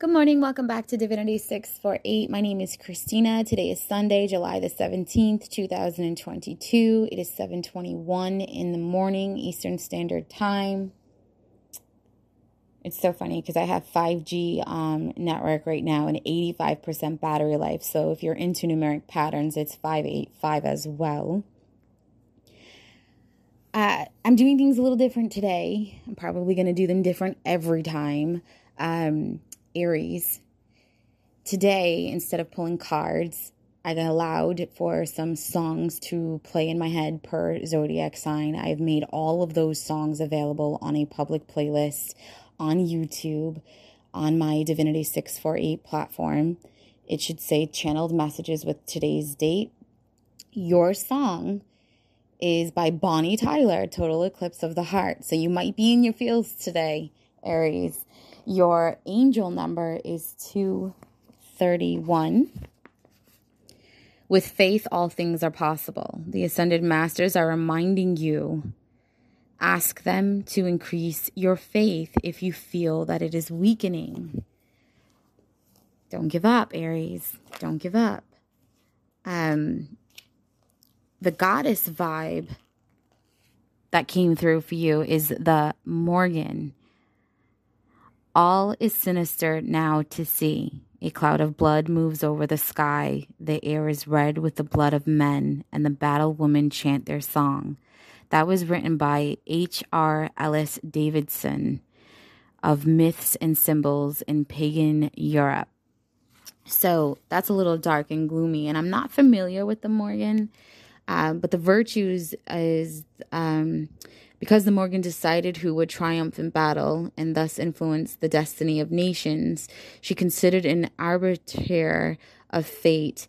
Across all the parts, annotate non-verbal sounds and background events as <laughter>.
Good morning. Welcome back to Divinity 648. My name is Christina. Today is Sunday, July the 17th, 2022. It is 7:21 in the morning Eastern Standard Time. It's so funny because I have 5G um, network right now and 85% battery life. So if you're into numeric patterns, it's 585 as well. Uh, I'm doing things a little different today. I'm probably going to do them different every time. Um, Aries. Today, instead of pulling cards, I've allowed for some songs to play in my head per zodiac sign. I've made all of those songs available on a public playlist on YouTube on my Divinity 648 platform. It should say channeled messages with today's date. Your song is by Bonnie Tyler, Total Eclipse of the Heart. So you might be in your fields today, Aries. Your angel number is 231. With faith, all things are possible. The Ascended Masters are reminding you ask them to increase your faith if you feel that it is weakening. Don't give up, Aries. Don't give up. Um, the goddess vibe that came through for you is the Morrigan all is sinister now to see. A cloud of blood moves over the sky. The air is red with the blood of men, and the battle women chant their song. That was written by H.R. Ellis Davidson of Myths and Symbols in Pagan Europe. So that's a little dark and gloomy, and I'm not familiar with the Morrigan, uh, but the virtues is um, because the Morrigan decided who would triumph in battle and thus influence the destiny of nations, she considered an arbiter of fate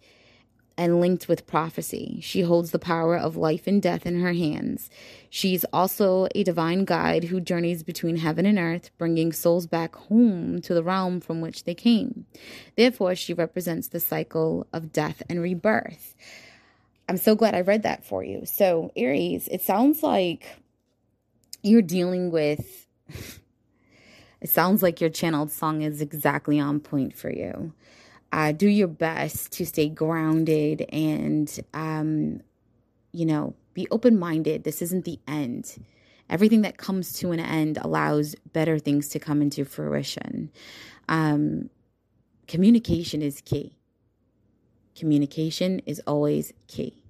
and linked with prophecy. She holds the power of life and death in her hands. She's also a divine guide who journeys between heaven and earth, bringing souls back home to the realm from which they came. Therefore, she represents the cycle of death and rebirth. I'm so glad I read that for you. So, Aries, it sounds like you're dealing with <laughs> it sounds like your channeled song is exactly on point for you. Uh, do your best to stay grounded and um, you know be open-minded. This isn't the end. Everything that comes to an end allows better things to come into fruition. Um, communication is key. Communication is always key